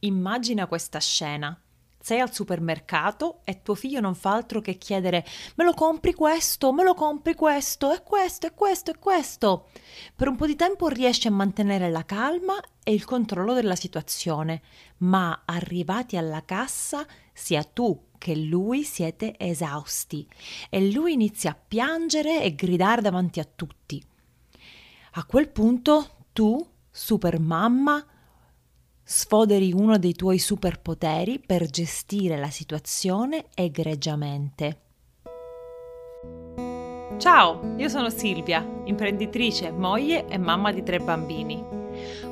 Immagina questa scena. Sei al supermercato e tuo figlio non fa altro che chiedere me lo compri questo, me lo compri questo, e questo, e questo, e questo. Per un po' di tempo riesci a mantenere la calma e il controllo della situazione, ma arrivati alla cassa sia tu che lui siete esausti e lui inizia a piangere e gridare davanti a tutti. A quel punto tu, super mamma, sfoderi uno dei tuoi superpoteri per gestire la situazione egregiamente. Ciao, io sono Silvia, imprenditrice, moglie e mamma di tre bambini.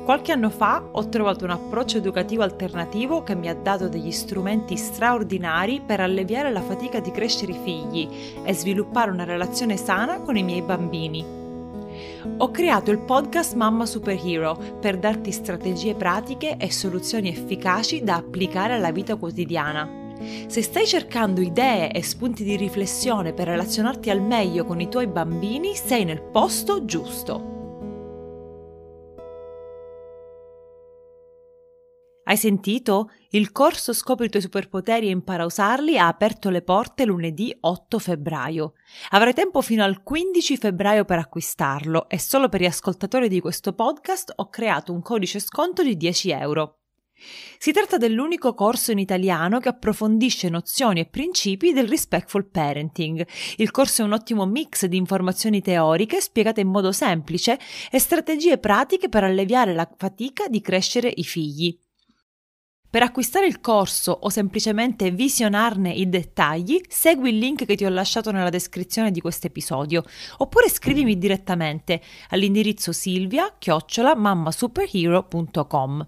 Qualche anno fa ho trovato un approccio educativo alternativo che mi ha dato degli strumenti straordinari per alleviare la fatica di crescere i figli e sviluppare una relazione sana con i miei bambini. Ho creato il podcast Mamma Superhero per darti strategie pratiche e soluzioni efficaci da applicare alla vita quotidiana. Se stai cercando idee e spunti di riflessione per relazionarti al meglio con i tuoi bambini, sei nel posto giusto. Hai sentito? Il corso Scopri i tuoi superpoteri e impara a usarli ha aperto le porte lunedì 8 febbraio. Avrai tempo fino al 15 febbraio per acquistarlo e solo per gli ascoltatori di questo podcast ho creato un codice sconto di 10 euro. Si tratta dell'unico corso in italiano che approfondisce nozioni e principi del respectful parenting. Il corso è un ottimo mix di informazioni teoriche spiegate in modo semplice e strategie pratiche per alleviare la fatica di crescere i figli. Per acquistare il corso o semplicemente visionarne i dettagli, segui il link che ti ho lasciato nella descrizione di questo episodio, oppure scrivimi direttamente all'indirizzo silvia-mammasuperhero.com.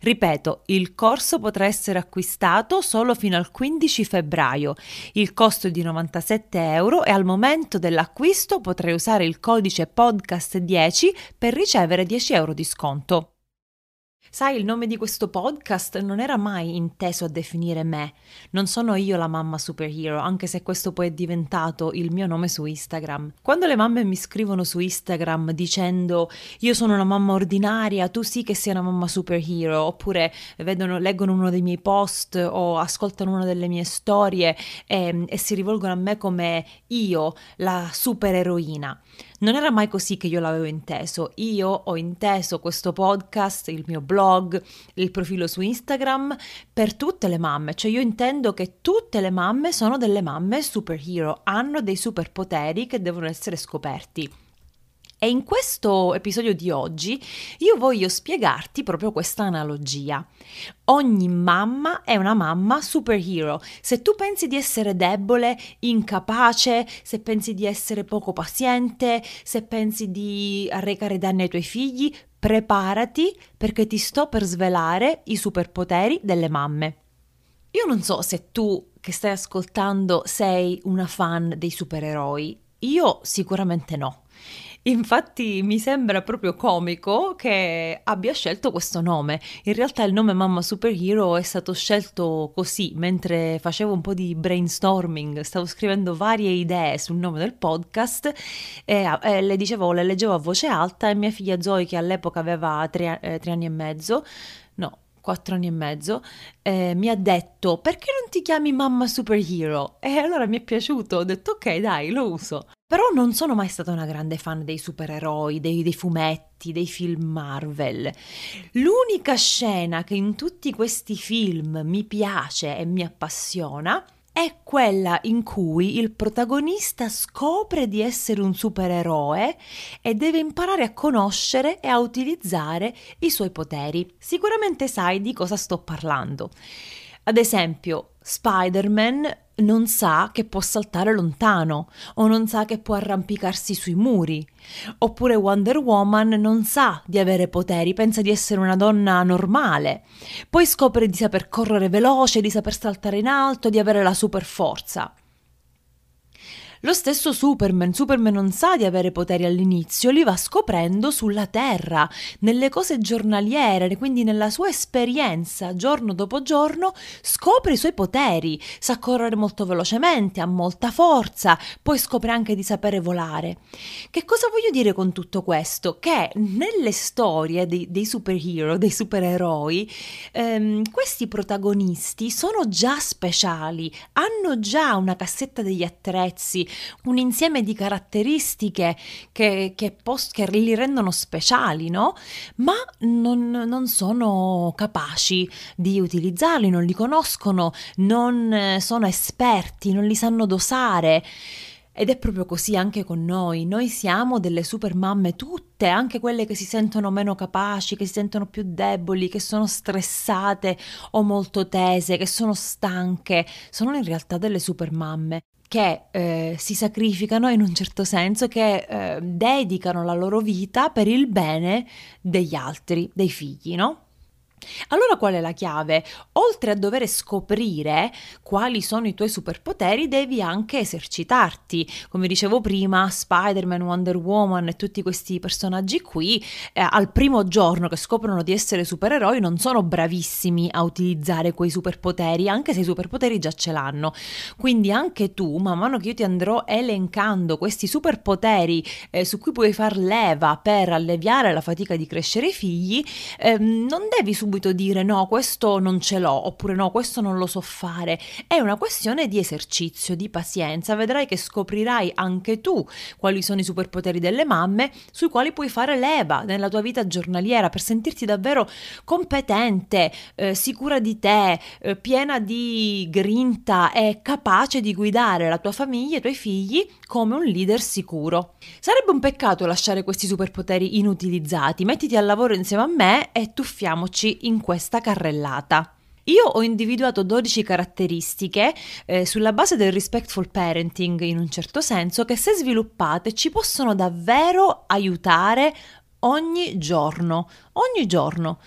Ripeto, il corso potrà essere acquistato solo fino al 15 febbraio. Il costo è di 97 euro e al momento dell'acquisto potrai usare il codice podcast 10 per ricevere 10 euro di sconto. Sai, il nome di questo podcast non era mai inteso a definire me. Non sono io la mamma superhero, anche se questo poi è diventato il mio nome su Instagram. Quando le mamme mi scrivono su Instagram dicendo io sono una mamma ordinaria, tu sì che sei una mamma superhero, oppure vedono, leggono uno dei miei post o ascoltano una delle mie storie e, e si rivolgono a me come io, la supereroina. Non era mai così che io l'avevo inteso. Io ho inteso questo podcast, il mio blog, il profilo su Instagram per tutte le mamme. Cioè io intendo che tutte le mamme sono delle mamme superhero, hanno dei superpoteri che devono essere scoperti. E in questo episodio di oggi io voglio spiegarti proprio questa analogia. Ogni mamma è una mamma superhero. Se tu pensi di essere debole, incapace, se pensi di essere poco paziente, se pensi di arrecare danni ai tuoi figli, preparati perché ti sto per svelare i superpoteri delle mamme. Io non so se tu che stai ascoltando sei una fan dei supereroi. Io sicuramente no. Infatti mi sembra proprio comico che abbia scelto questo nome. In realtà il nome Mamma Superhero è stato scelto così, mentre facevo un po' di brainstorming, stavo scrivendo varie idee sul nome del podcast e, e le dicevo, le leggevo a voce alta e mia figlia Zoe, che all'epoca aveva tre, eh, tre anni e mezzo, no, quattro anni e mezzo, eh, mi ha detto perché non ti chiami mamma superhero? E allora mi è piaciuto, ho detto ok dai, lo uso. Però non sono mai stata una grande fan dei supereroi, dei, dei fumetti, dei film Marvel. L'unica scena che in tutti questi film mi piace e mi appassiona è quella in cui il protagonista scopre di essere un supereroe e deve imparare a conoscere e a utilizzare i suoi poteri. Sicuramente sai di cosa sto parlando. Ad esempio, Spider-Man non sa che può saltare lontano o non sa che può arrampicarsi sui muri. Oppure Wonder Woman non sa di avere poteri, pensa di essere una donna normale. Poi scopre di saper correre veloce, di saper saltare in alto, di avere la super forza. Lo stesso Superman, Superman non sa di avere poteri all'inizio, li va scoprendo sulla Terra, nelle cose giornaliere, quindi nella sua esperienza, giorno dopo giorno, scopre i suoi poteri, sa correre molto velocemente, ha molta forza, poi scopre anche di sapere volare. Che cosa voglio dire con tutto questo? Che nelle storie dei, dei superhero, dei supereroi, ehm, questi protagonisti sono già speciali, hanno già una cassetta degli attrezzi, un insieme di caratteristiche che, che, post, che li rendono speciali, no? Ma non, non, sono capaci di utilizzarli, non li conoscono, non eh, sono esperti, non li sanno dosare. Ed è proprio così anche con noi. Noi siamo delle super mamme tutte, anche quelle che si sentono meno capaci, che si sentono più deboli, che sono stressate o molto tese, che sono stanche. Sono in realtà delle super mamme che eh, si sacrificano in un certo senso, che eh, dedicano la loro vita per il bene degli altri, dei figli, no? Allora qual è la chiave? Oltre a dover scoprire quali sono i tuoi superpoteri, devi anche esercitarti. Come dicevo prima, Spider-Man, Wonder Woman e tutti questi personaggi qui, eh, al primo giorno che scoprono di essere supereroi, non sono bravissimi a utilizzare quei superpoteri, anche se i superpoteri già ce l'hanno. Quindi anche tu, man mano che io ti andrò elencando questi superpoteri eh, su cui puoi far leva per alleviare la fatica di crescere i figli, eh, non devi subito subito dire no, questo non ce l'ho, oppure no, questo non lo so fare. È una questione di esercizio, di pazienza. Vedrai che scoprirai anche tu quali sono i superpoteri delle mamme sui quali puoi fare leva nella tua vita giornaliera per sentirti davvero competente, eh, sicura di te, eh, piena di grinta e capace di guidare la tua famiglia e i tuoi figli come un leader sicuro. Sarebbe un peccato lasciare questi superpoteri inutilizzati. Mettiti al lavoro insieme a me e tuffiamoci in questa carrellata. Io ho individuato 12 caratteristiche eh, sulla base del respectful parenting in un certo senso che se sviluppate ci possono davvero aiutare ogni giorno, ogni giorno.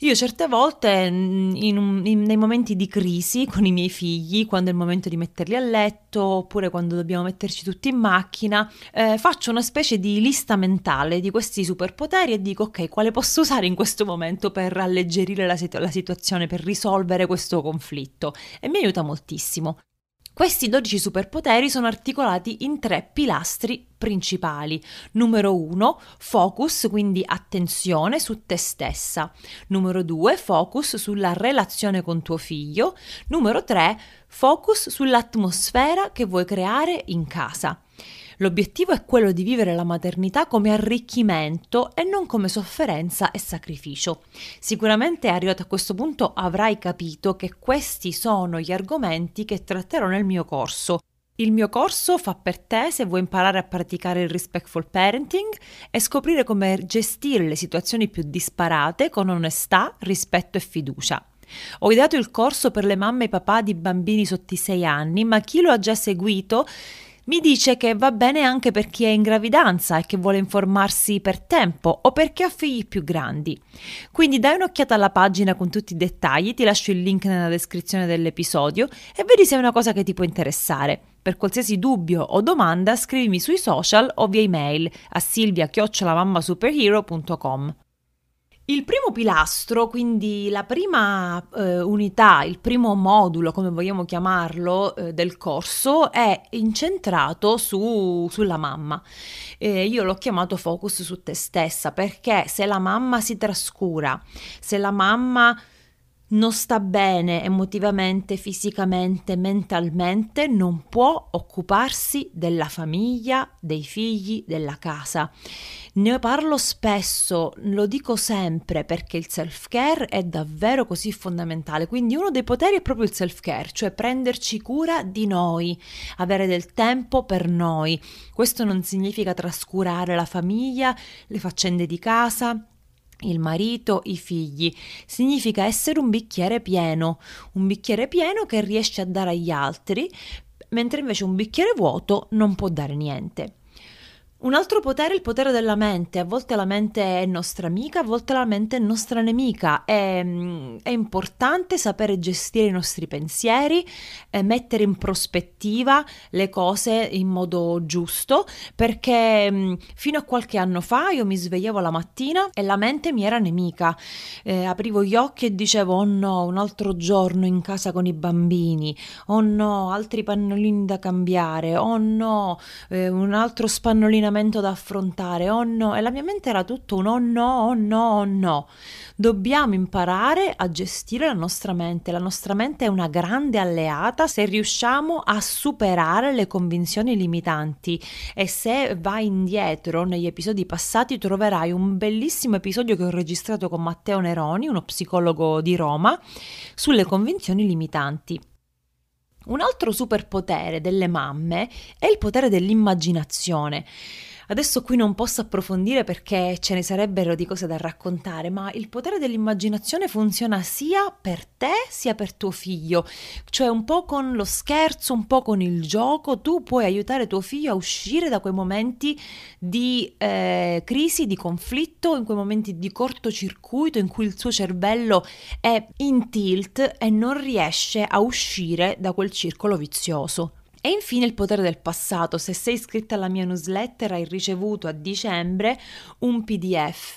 Io certe volte mm, in un, in, nei momenti di crisi con i miei figli, quando è il momento di metterli a letto oppure quando dobbiamo metterci tutti in macchina, eh, faccio una specie di lista mentale di questi superpoteri e dico ok, quale posso usare in questo momento per alleggerire la, situ- la situazione, per risolvere questo conflitto e mi aiuta moltissimo. Questi 12 superpoteri sono articolati in tre pilastri principali. Numero 1, focus, quindi attenzione su te stessa. Numero 2, focus sulla relazione con tuo figlio. Numero 3, focus sull'atmosfera che vuoi creare in casa. L'obiettivo è quello di vivere la maternità come arricchimento e non come sofferenza e sacrificio. Sicuramente arrivato a questo punto avrai capito che questi sono gli argomenti che tratterò nel mio corso. Il mio corso fa per te se vuoi imparare a praticare il respectful parenting e scoprire come gestire le situazioni più disparate con onestà, rispetto e fiducia. Ho ideato il corso per le mamme e papà di bambini sotto i 6 anni, ma chi lo ha già seguito mi dice che va bene anche per chi è in gravidanza e che vuole informarsi per tempo o per chi ha figli più grandi. Quindi dai un'occhiata alla pagina con tutti i dettagli, ti lascio il link nella descrizione dell'episodio e vedi se è una cosa che ti può interessare. Per qualsiasi dubbio o domanda scrivimi sui social o via email a silvia-mamma-superhero.com. Il primo pilastro, quindi la prima eh, unità, il primo modulo, come vogliamo chiamarlo, eh, del corso è incentrato su, sulla mamma. Eh, io l'ho chiamato focus su te stessa perché se la mamma si trascura, se la mamma non sta bene emotivamente, fisicamente, mentalmente, non può occuparsi della famiglia, dei figli, della casa. Ne parlo spesso, lo dico sempre perché il self-care è davvero così fondamentale. Quindi uno dei poteri è proprio il self-care, cioè prenderci cura di noi, avere del tempo per noi. Questo non significa trascurare la famiglia, le faccende di casa, il marito, i figli. Significa essere un bicchiere pieno, un bicchiere pieno che riesce a dare agli altri, mentre invece un bicchiere vuoto non può dare niente. Un altro potere è il potere della mente. A volte la mente è nostra amica, a volte la mente è nostra nemica. È, mm, è importante sapere gestire i nostri pensieri, mettere in prospettiva le cose in modo giusto, perché mm, fino a qualche anno fa io mi svegliavo la mattina e la mente mi era nemica. Eh, aprivo gli occhi e dicevo: Oh no, un altro giorno in casa con i bambini. Oh no, altri pannolini da cambiare. Oh no, eh, un altro spannolino allenamento da affrontare, oh no, e la mia mente era tutto un oh no, oh no, oh no. Dobbiamo imparare a gestire la nostra mente, la nostra mente è una grande alleata se riusciamo a superare le convinzioni limitanti e se vai indietro negli episodi passati troverai un bellissimo episodio che ho registrato con Matteo Neroni, uno psicologo di Roma, sulle convinzioni limitanti. Un altro superpotere delle mamme è il potere dell'immaginazione. Adesso qui non posso approfondire perché ce ne sarebbero di cose da raccontare, ma il potere dell'immaginazione funziona sia per te sia per tuo figlio, cioè un po' con lo scherzo, un po' con il gioco, tu puoi aiutare tuo figlio a uscire da quei momenti di eh, crisi, di conflitto, in quei momenti di cortocircuito in cui il suo cervello è in tilt e non riesce a uscire da quel circolo vizioso. E infine il potere del passato. Se sei iscritta alla mia newsletter hai ricevuto a dicembre un PDF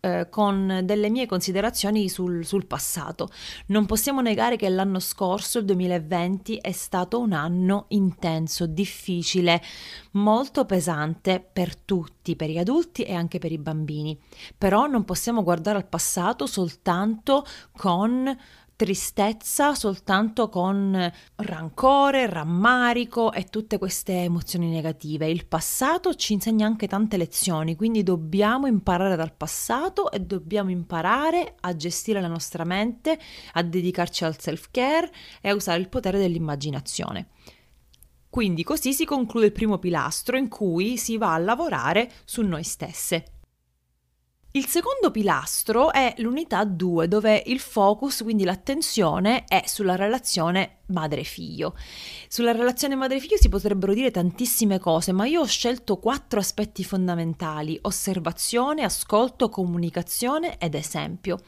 eh, con delle mie considerazioni sul, sul, passato. Non possiamo negare che l'anno scorso, il 2020, è stato un anno intenso, difficile, molto pesante per tutti, per gli adulti e anche per i bambini. Però non possiamo guardare al passato soltanto con tristezza soltanto con rancore, rammarico e tutte queste emozioni negative. Il passato ci insegna anche tante lezioni, quindi dobbiamo imparare dal passato e dobbiamo imparare a gestire la nostra mente, a dedicarci al self-care e a usare il potere dell'immaginazione. Quindi così si conclude il primo pilastro in cui si va a lavorare su noi stesse. Il secondo pilastro è l'unità 2, dove il focus, quindi l'attenzione, è sulla relazione madre-figlio. Sulla relazione madre-figlio si potrebbero dire tantissime cose, ma io ho scelto quattro aspetti fondamentali: osservazione, ascolto, comunicazione ed esempio.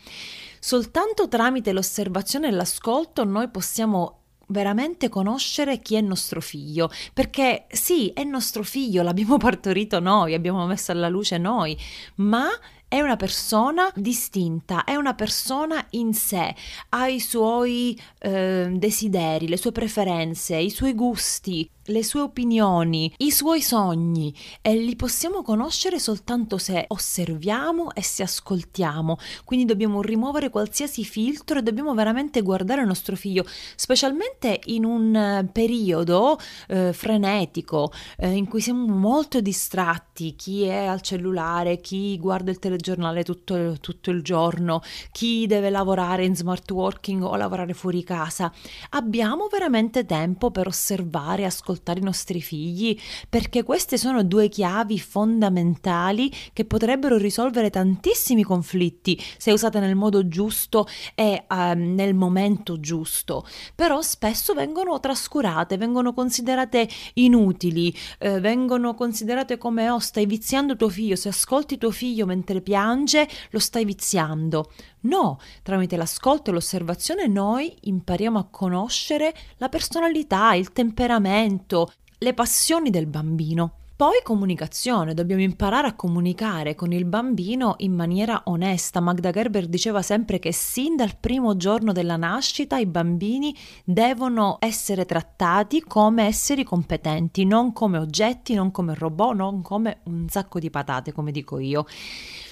Soltanto tramite l'osservazione e l'ascolto noi possiamo veramente conoscere chi è nostro figlio, perché sì, è nostro figlio, l'abbiamo partorito noi, abbiamo messo alla luce noi, ma è una persona distinta, è una persona in sé, ha i suoi eh, desideri, le sue preferenze, i suoi gusti, le sue opinioni, i suoi sogni e li possiamo conoscere soltanto se osserviamo e se ascoltiamo. Quindi dobbiamo rimuovere qualsiasi filtro e dobbiamo veramente guardare il nostro figlio, specialmente in un eh, periodo eh, frenetico eh, in cui siamo molto distratti, chi è al cellulare, chi guarda il telegiornale tutto, tutto il giorno, chi deve lavorare in smart working o lavorare fuori casa. Abbiamo veramente tempo per osservare, ascoltare ascoltare i nostri figli, perché queste sono due chiavi fondamentali che potrebbero risolvere tantissimi conflitti se usate nel modo giusto e uh, nel momento giusto. Però spesso vengono trascurate, vengono considerate inutili, eh, vengono considerate come oh stai viziando tuo figlio, se ascolti tuo figlio mentre piange lo stai viziando. No, tramite l'ascolto e l'osservazione noi impariamo a conoscere la personalità, il temperamento, le passioni del bambino. Poi comunicazione, dobbiamo imparare a comunicare con il bambino in maniera onesta. Magda Gerber diceva sempre che sin dal primo giorno della nascita i bambini devono essere trattati come esseri competenti, non come oggetti, non come robot, non come un sacco di patate, come dico io.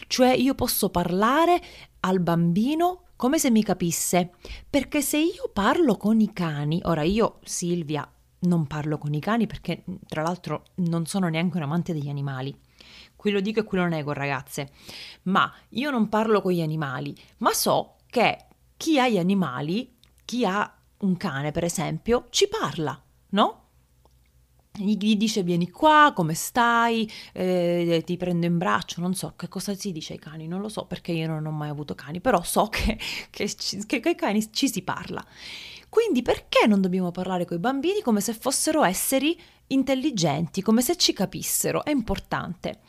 Cioè io posso parlare al bambino come se mi capisse, perché se io parlo con i cani, ora io Silvia non parlo con i cani perché tra l'altro non sono neanche un amante degli animali. Qui lo dico e qui lo nego, ragazze. Ma io non parlo con gli animali, ma so che chi ha gli animali, chi ha un cane, per esempio, ci parla, no? gli dice vieni qua, come stai, eh, ti prendo in braccio, non so che cosa si dice ai cani, non lo so perché io non ho mai avuto cani, però so che, che, che con i cani ci si parla. Quindi perché non dobbiamo parlare con i bambini come se fossero esseri intelligenti, come se ci capissero, è importante.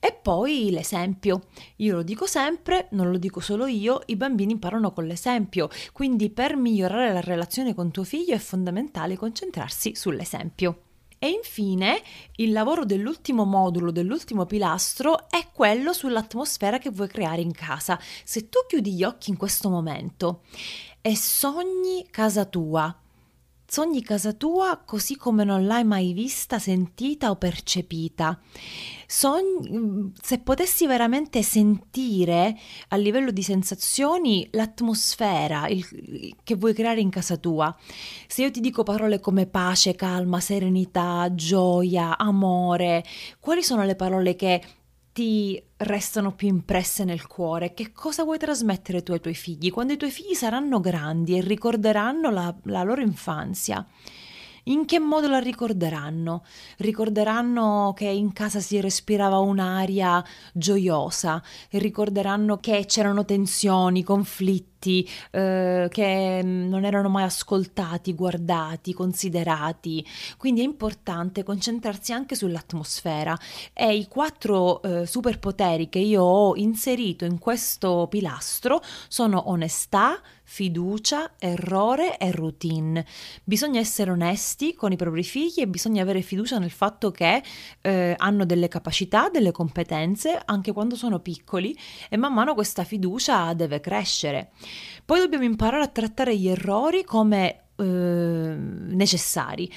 E poi l'esempio. Io lo dico sempre, non lo dico solo io, i bambini imparano con l'esempio, quindi per migliorare la relazione con tuo figlio è fondamentale concentrarsi sull'esempio. E infine il lavoro dell'ultimo modulo, dell'ultimo pilastro, è quello sull'atmosfera che vuoi creare in casa. Se tu chiudi gli occhi in questo momento e sogni casa tua, Sogni casa tua così come non l'hai mai vista, sentita o percepita. Sogni, se potessi veramente sentire a livello di sensazioni l'atmosfera il, che vuoi creare in casa tua. Se io ti dico parole come pace, calma, serenità, gioia, amore, quali sono le parole che ti restano più impresse nel cuore? Che cosa vuoi trasmettere tu ai tuoi figli quando i tuoi figli saranno grandi e ricorderanno la, la loro infanzia? In che modo la ricorderanno? Ricorderanno che in casa si respirava un'aria gioiosa, ricorderanno che c'erano tensioni, conflitti, eh, che mm, non erano mai ascoltati, guardati, considerati. Quindi è importante concentrarsi anche sull'atmosfera e i quattro eh, superpoteri che io ho inserito in questo pilastro sono onestà, fiducia, errore e routine. Bisogna essere onesti con i propri figli e bisogna avere fiducia nel fatto che eh, hanno delle capacità, delle competenze anche quando sono piccoli e man mano questa fiducia deve crescere. Poi dobbiamo imparare a trattare gli errori come Ehm, necessari.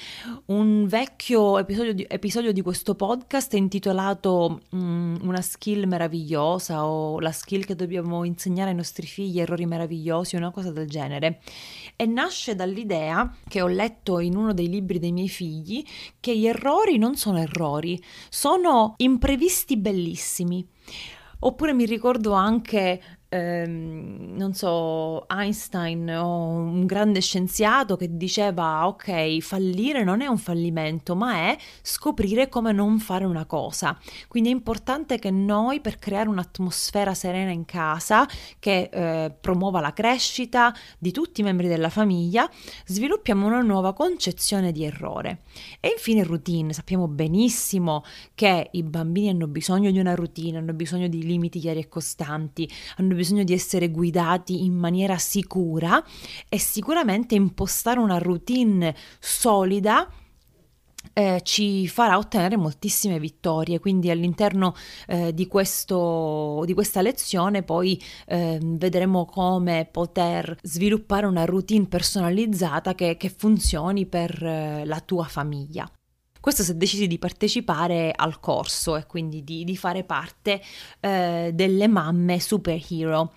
Un vecchio episodio di, episodio di, questo podcast è intitolato um, Una skill meravigliosa o la skill che dobbiamo insegnare ai nostri figli, errori meravigliosi, una cosa del genere. E nasce dall'idea che ho letto in uno dei libri dei miei figli che gli errori non sono errori, sono imprevisti bellissimi. Oppure mi ricordo anche ehm, non so, Einstein o un grande scienziato che diceva ok, fallire non è un fallimento, ma è scoprire come non fare una cosa. Quindi è importante che noi per creare un'atmosfera serena in casa che eh, promuova la crescita di tutti i membri della famiglia, sviluppiamo una nuova concezione di errore. E infine routine, sappiamo benissimo che i bambini hanno bisogno di una routine, hanno bisogno di limiti chiari e costanti, hanno bisogno di essere guidati in maniera sicura e sicuramente impostare una routine solida eh, ci farà ottenere moltissime vittorie. Quindi all'interno eh, di, questo, di, questa lezione poi eh, vedremo come poter sviluppare una routine personalizzata che, che funzioni per eh, la tua famiglia. Questo se decidi di partecipare al corso e quindi di, di fare parte eh, delle mamme superhero.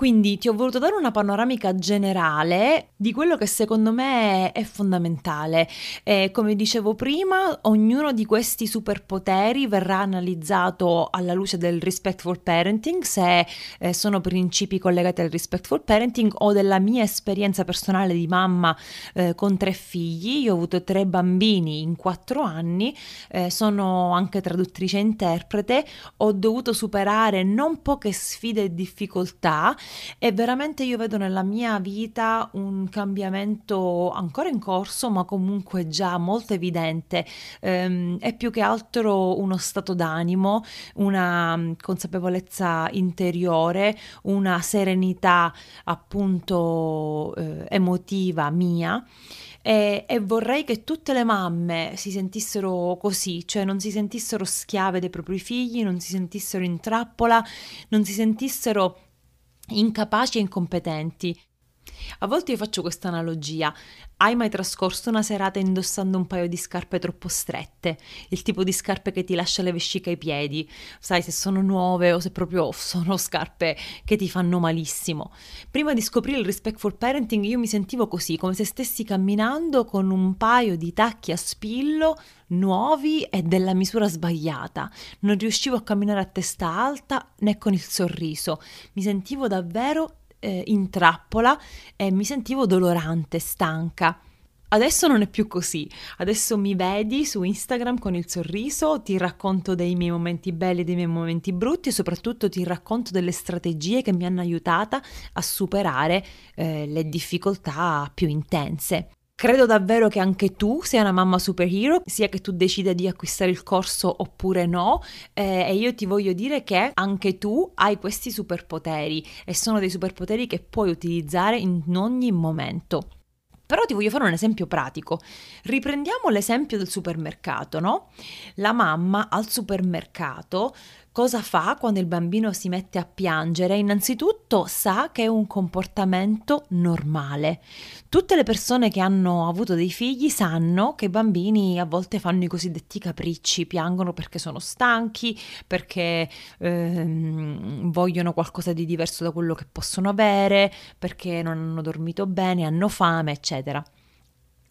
Quindi ti ho voluto dare una panoramica generale di quello che secondo me è fondamentale. E come dicevo prima, ognuno di questi superpoteri verrà analizzato alla luce del respectful parenting, se eh, sono principi collegati al respectful parenting o della mia esperienza personale di mamma eh, con tre figli. Io ho avuto tre bambini in quattro anni, eh, sono anche traduttrice e interprete, ho dovuto superare non poche sfide e difficoltà e veramente io vedo nella mia vita un cambiamento ancora in corso, ma comunque già molto evidente. Ehm, è più che altro uno stato d'animo, una mm, consapevolezza interiore, una serenità appunto eh, emotiva mia e, e, vorrei che tutte le mamme si sentissero così, cioè non si sentissero schiave dei propri figli, non si sentissero in trappola, non si sentissero incapaci e incompetenti. A volte io faccio questa analogia. Hai mai trascorso una serata indossando un paio di scarpe troppo strette? Il tipo di scarpe che ti lascia le vesciche ai piedi? Sai se sono nuove o se proprio sono scarpe che ti fanno malissimo. Prima di scoprire il respectful parenting io mi sentivo così, come se stessi camminando con un paio di tacchi a spillo nuovi e della misura sbagliata. Non riuscivo a camminare a testa alta né con il sorriso. Mi sentivo davvero eh, in trappola e mi sentivo dolorante, stanca. Adesso non è più così, adesso mi vedi su Instagram con il sorriso, ti racconto dei miei momenti belli, dei miei momenti brutti e soprattutto ti racconto delle strategie che mi hanno aiutata a superare eh, le difficoltà più intense. Credo davvero che anche tu sia una mamma superhero, sia che tu decida di acquistare il corso oppure no, eh, e io ti voglio dire che anche tu hai questi superpoteri e sono dei superpoteri che puoi utilizzare in ogni momento. Però ti voglio fare un esempio pratico. Riprendiamo l'esempio del supermercato, no? La mamma al supermercato Cosa fa quando il bambino si mette a piangere? Innanzitutto sa che è un comportamento normale. Tutte le persone che hanno avuto dei figli sanno che i bambini a volte fanno i cosiddetti capricci, piangono perché sono stanchi, perché ehm, vogliono qualcosa di diverso da quello che possono avere, perché non hanno dormito bene, hanno fame, eccetera.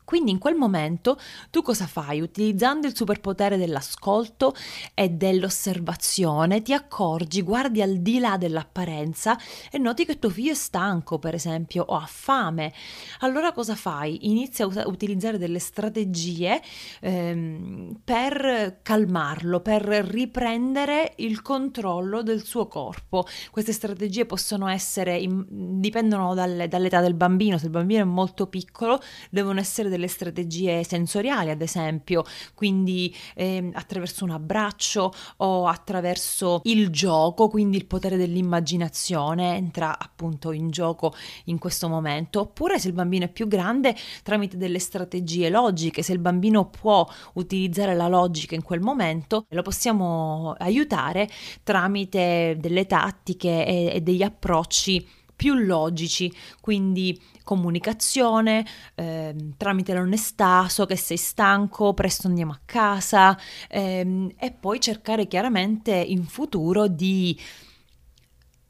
Quindi in quel momento tu cosa fai? Utilizzando il superpotere dell'ascolto e dell'osservazione ti accorgi, guardi al di là dell'apparenza e noti che tuo figlio è stanco, per esempio, o ha fame. Allora cosa fai? Inizia a utilizzare delle strategie ehm, per calmarlo, per riprendere il controllo del suo corpo. Queste strategie possono essere, dipendono dalle, dall'età del bambino, se il bambino è molto piccolo devono essere delle delle strategie sensoriali, ad esempio, quindi eh, attraverso un abbraccio o attraverso il gioco, quindi il potere dell'immaginazione entra appunto in gioco in questo momento, oppure se il bambino è più grande tramite delle strategie logiche, se il bambino può utilizzare la logica in quel momento, lo possiamo aiutare tramite delle tattiche e, e degli approcci più logici, quindi comunicazione eh, tramite l'onestà, so che sei stanco, presto andiamo a casa ehm, e poi cercare chiaramente in futuro di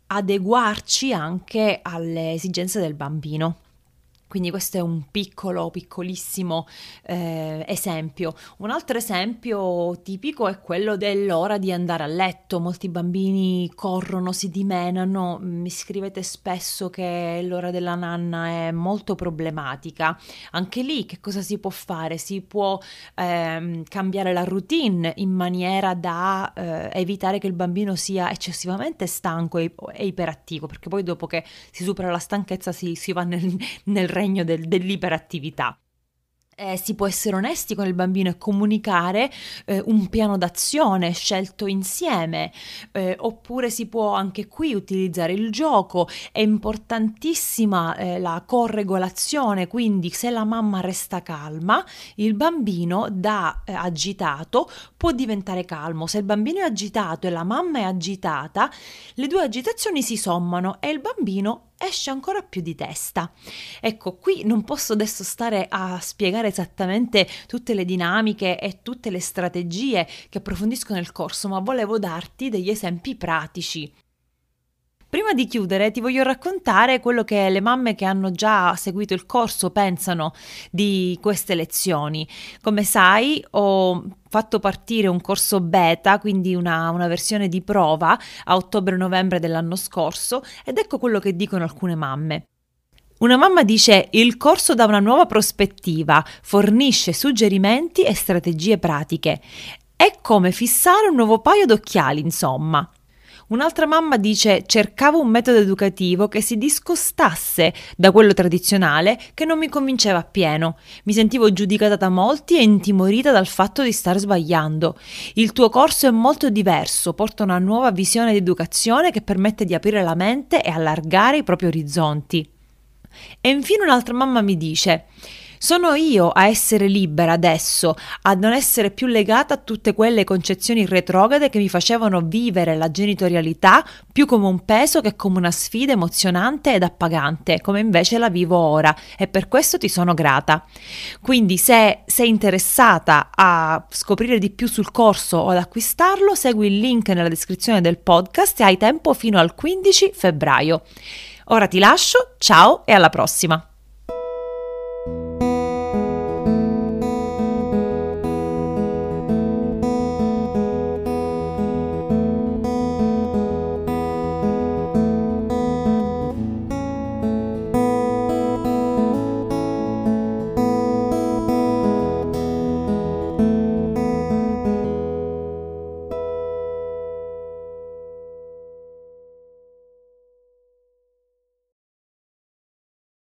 adeguarci anche alle esigenze del bambino. Quindi questo è un piccolo, piccolissimo eh, esempio. Un altro esempio tipico è quello dell'ora di andare a letto. Molti bambini corrono, si dimenano, mi scrivete spesso che l'ora della nanna è molto problematica. Anche lì che cosa si può fare? Si può eh, cambiare la routine in maniera da eh, evitare che il bambino sia eccessivamente stanco e, e, iperattivo, perché poi dopo che si supera la stanchezza si, si va nel, nel regno del, dell'iperattività eh, si può essere onesti con il bambino e comunicare eh, un piano d'azione scelto insieme, eh, oppure si può anche qui utilizzare il gioco. È importantissima eh, la corregolazione, quindi se la mamma resta calma, il bambino da eh, agitato può diventare calmo. Se il bambino è agitato e la mamma è agitata, le due agitazioni si sommano e il bambino esce ancora più di testa. Ecco, qui non posso adesso stare a spiegare esattamente tutte le dinamiche e tutte le strategie che approfondisco nel corso, ma volevo darti degli esempi pratici. Prima di chiudere ti voglio raccontare quello che le mamme che hanno già seguito il corso pensano di queste lezioni. Come sai ho fatto partire un corso beta, quindi una, una versione di prova, a ottobre-novembre dell'anno scorso ed ecco quello che dicono alcune mamme. Una mamma dice il corso dà una nuova prospettiva, fornisce suggerimenti e strategie pratiche. È come fissare un nuovo paio d'occhiali, insomma. Un'altra mamma dice cercavo un metodo educativo che si discostasse da quello tradizionale che non mi convinceva appieno. Mi sentivo giudicata da molti e intimorita dal fatto di star sbagliando. Il tuo corso è molto diverso, porta una nuova visione di educazione che permette di aprire la mente e allargare i propri orizzonti. E infine un'altra mamma mi dice sono io a essere libera adesso, a non essere più legata a tutte quelle concezioni retrograde che mi facevano vivere la genitorialità più come un peso che come una sfida emozionante ed appagante, come invece la vivo ora e per questo ti sono grata. Quindi se sei interessata a scoprire di più sul corso o ad acquistarlo, segui il link nella descrizione del podcast e hai tempo fino al 15 febbraio. Ora ti lascio, ciao e alla prossima!